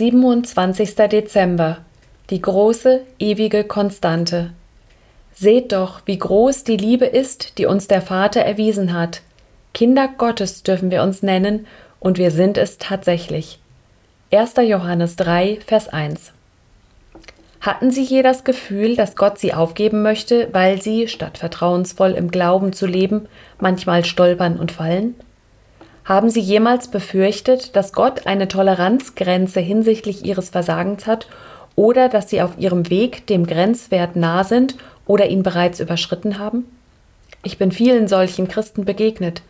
27. Dezember Die große, ewige Konstante Seht doch, wie groß die Liebe ist, die uns der Vater erwiesen hat. Kinder Gottes dürfen wir uns nennen, und wir sind es tatsächlich. 1. Johannes 3, Vers 1 Hatten Sie je das Gefühl, dass Gott Sie aufgeben möchte, weil Sie, statt vertrauensvoll im Glauben zu leben, manchmal stolpern und fallen? Haben Sie jemals befürchtet, dass Gott eine Toleranzgrenze hinsichtlich Ihres Versagens hat oder dass Sie auf Ihrem Weg dem Grenzwert nah sind oder ihn bereits überschritten haben? Ich bin vielen solchen Christen begegnet.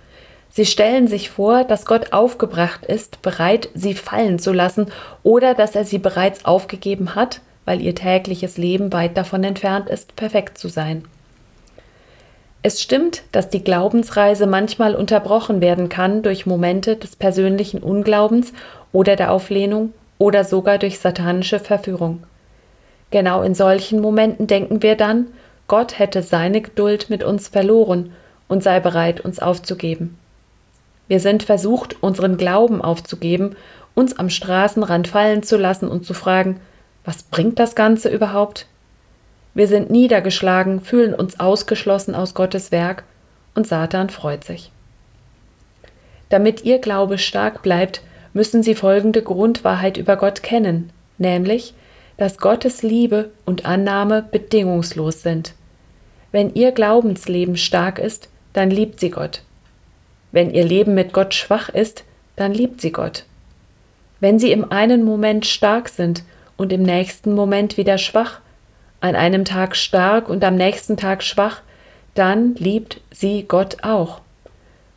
Sie stellen sich vor, dass Gott aufgebracht ist, bereit, sie fallen zu lassen, oder dass er sie bereits aufgegeben hat, weil ihr tägliches Leben weit davon entfernt ist, perfekt zu sein. Es stimmt, dass die Glaubensreise manchmal unterbrochen werden kann durch Momente des persönlichen Unglaubens oder der Auflehnung oder sogar durch satanische Verführung. Genau in solchen Momenten denken wir dann, Gott hätte seine Geduld mit uns verloren und sei bereit, uns aufzugeben. Wir sind versucht, unseren Glauben aufzugeben, uns am Straßenrand fallen zu lassen und zu fragen, was bringt das Ganze überhaupt? Wir sind niedergeschlagen, fühlen uns ausgeschlossen aus Gottes Werk und Satan freut sich. Damit Ihr Glaube stark bleibt, müssen Sie folgende Grundwahrheit über Gott kennen, nämlich, dass Gottes Liebe und Annahme bedingungslos sind. Wenn Ihr Glaubensleben stark ist, dann liebt sie Gott. Wenn Ihr Leben mit Gott schwach ist, dann liebt sie Gott. Wenn Sie im einen Moment stark sind und im nächsten Moment wieder schwach, an einem Tag stark und am nächsten Tag schwach, dann liebt sie Gott auch.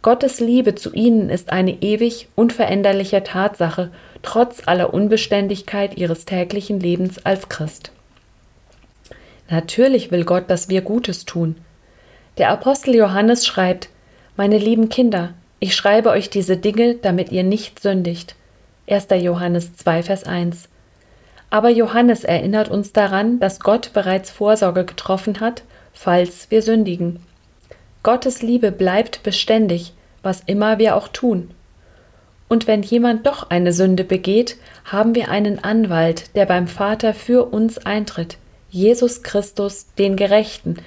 Gottes Liebe zu ihnen ist eine ewig unveränderliche Tatsache, trotz aller Unbeständigkeit ihres täglichen Lebens als Christ. Natürlich will Gott, dass wir Gutes tun. Der Apostel Johannes schreibt, Meine lieben Kinder, ich schreibe euch diese Dinge, damit ihr nicht sündigt. 1. Johannes 2, Vers 1. Aber Johannes erinnert uns daran, dass Gott bereits Vorsorge getroffen hat, falls wir sündigen. Gottes Liebe bleibt beständig, was immer wir auch tun. Und wenn jemand doch eine Sünde begeht, haben wir einen Anwalt, der beim Vater für uns eintritt, Jesus Christus, den Gerechten.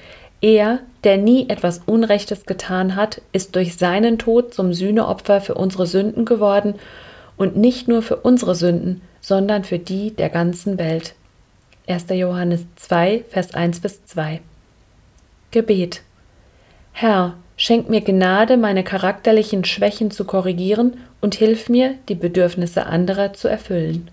Er, der nie etwas Unrechtes getan hat, ist durch seinen Tod zum Sühneopfer für unsere Sünden geworden und nicht nur für unsere Sünden, sondern für die der ganzen Welt. 1. Johannes 2, Vers 1 bis 2. Gebet. Herr, schenk mir Gnade, meine charakterlichen Schwächen zu korrigieren und hilf mir, die Bedürfnisse anderer zu erfüllen.